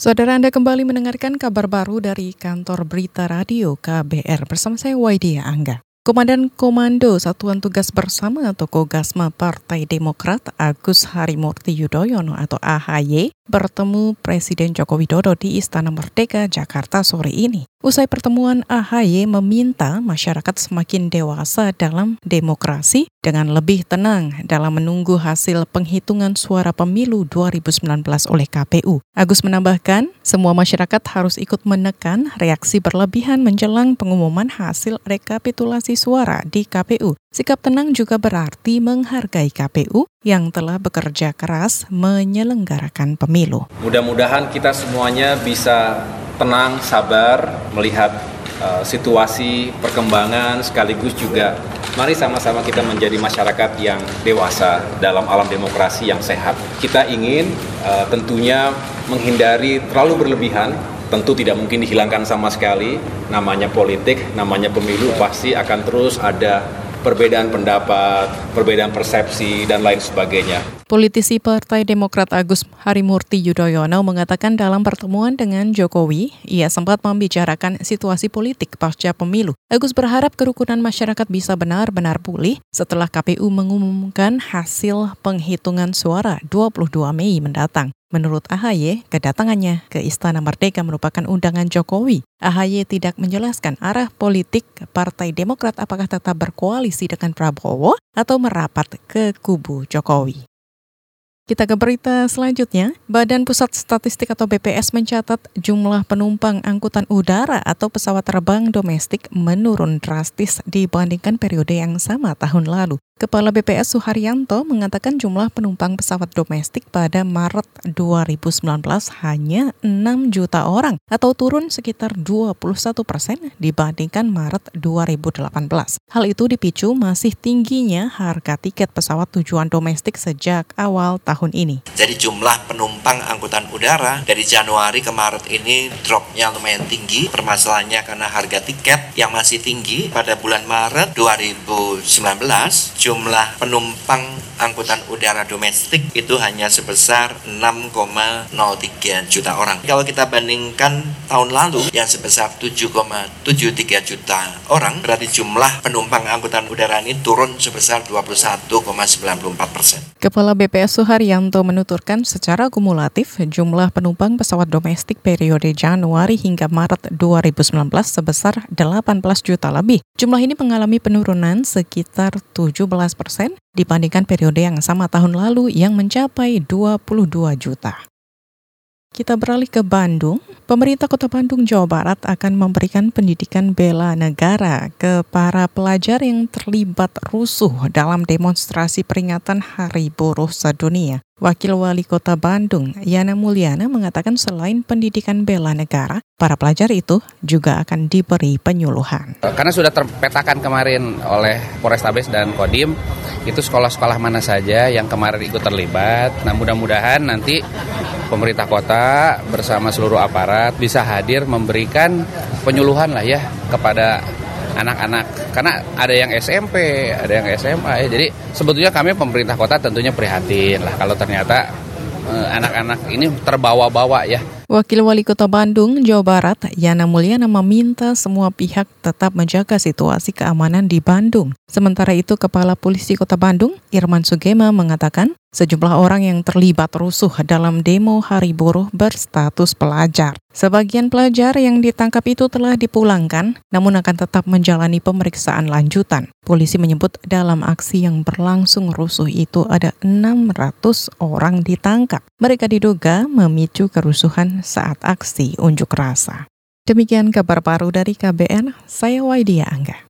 Saudara Anda kembali mendengarkan kabar baru dari kantor berita radio KBR bersama saya Waidia Angga. Komandan Komando Satuan Tugas Bersama atau Kogasma Partai Demokrat Agus Harimurti Yudhoyono atau AHY bertemu Presiden Joko Widodo di Istana Merdeka, Jakarta sore ini. Usai pertemuan, AHY meminta masyarakat semakin dewasa dalam demokrasi dengan lebih tenang dalam menunggu hasil penghitungan suara pemilu 2019 oleh KPU. Agus menambahkan, semua masyarakat harus ikut menekan reaksi berlebihan menjelang pengumuman hasil rekapitulasi suara di KPU. Sikap tenang juga berarti menghargai KPU yang telah bekerja keras menyelenggarakan pemilu. Mudah-mudahan kita semuanya bisa tenang, sabar melihat uh, situasi perkembangan sekaligus juga mari sama-sama kita menjadi masyarakat yang dewasa dalam alam demokrasi yang sehat. Kita ingin uh, tentunya menghindari terlalu berlebihan tentu tidak mungkin dihilangkan sama sekali namanya politik, namanya pemilu pasti akan terus ada perbedaan pendapat, perbedaan persepsi, dan lain sebagainya. Politisi Partai Demokrat Agus Harimurti Yudhoyono mengatakan dalam pertemuan dengan Jokowi, ia sempat membicarakan situasi politik pasca pemilu. Agus berharap kerukunan masyarakat bisa benar-benar pulih setelah KPU mengumumkan hasil penghitungan suara 22 Mei mendatang. Menurut AHY, kedatangannya ke Istana Merdeka merupakan undangan Jokowi. AHY tidak menjelaskan arah politik Partai Demokrat apakah tetap berkoalisi dengan Prabowo atau merapat ke kubu Jokowi. Kita ke berita selanjutnya. Badan Pusat Statistik atau BPS mencatat jumlah penumpang angkutan udara atau pesawat terbang domestik menurun drastis dibandingkan periode yang sama tahun lalu. Kepala BPS Suharyanto mengatakan jumlah penumpang pesawat domestik pada Maret 2019 hanya 6 juta orang atau turun sekitar 21 persen dibandingkan Maret 2018. Hal itu dipicu masih tingginya harga tiket pesawat tujuan domestik sejak awal tahun ini. Jadi jumlah penumpang angkutan udara dari Januari ke Maret ini dropnya lumayan tinggi. Permasalahannya karena harga tiket yang masih tinggi pada bulan Maret 2019 jumlah penumpang angkutan udara domestik itu hanya sebesar 6,03 juta orang. Kalau kita bandingkan tahun lalu yang sebesar 7,73 juta orang, berarti jumlah penumpang angkutan udara ini turun sebesar 21,94 persen. Kepala BPS Suharyanto menuturkan secara kumulatif jumlah penumpang pesawat domestik periode Januari hingga Maret 2019 sebesar 18 juta lebih. Jumlah ini mengalami penurunan sekitar 17 persen dibandingkan periode yang sama tahun lalu yang mencapai 22 juta. Kita beralih ke Bandung. Pemerintah Kota Bandung, Jawa Barat akan memberikan pendidikan bela negara ke para pelajar yang terlibat rusuh dalam demonstrasi peringatan Hari Buruh Sedunia. Wakil Wali Kota Bandung, Yana Mulyana, mengatakan selain pendidikan bela negara, para pelajar itu juga akan diberi penyuluhan. Karena sudah terpetakan kemarin oleh Polrestabes dan Kodim, itu sekolah-sekolah mana saja yang kemarin ikut terlibat. Nah mudah-mudahan nanti pemerintah kota bersama seluruh aparat bisa hadir memberikan penyuluhan lah ya kepada anak-anak karena ada yang SMP, ada yang SMA ya. Jadi sebetulnya kami pemerintah kota tentunya prihatin lah kalau ternyata eh, anak-anak ini terbawa-bawa ya. Wakil Wali Kota Bandung, Jawa Barat, Yana Mulyana meminta semua pihak tetap menjaga situasi keamanan di Bandung. Sementara itu, Kepala Polisi Kota Bandung, Irman Sugema, mengatakan Sejumlah orang yang terlibat rusuh dalam demo hari buruh berstatus pelajar. Sebagian pelajar yang ditangkap itu telah dipulangkan, namun akan tetap menjalani pemeriksaan lanjutan. Polisi menyebut dalam aksi yang berlangsung rusuh itu ada 600 orang ditangkap. Mereka diduga memicu kerusuhan saat aksi unjuk rasa. Demikian kabar baru dari KBN, saya Waidia Angga.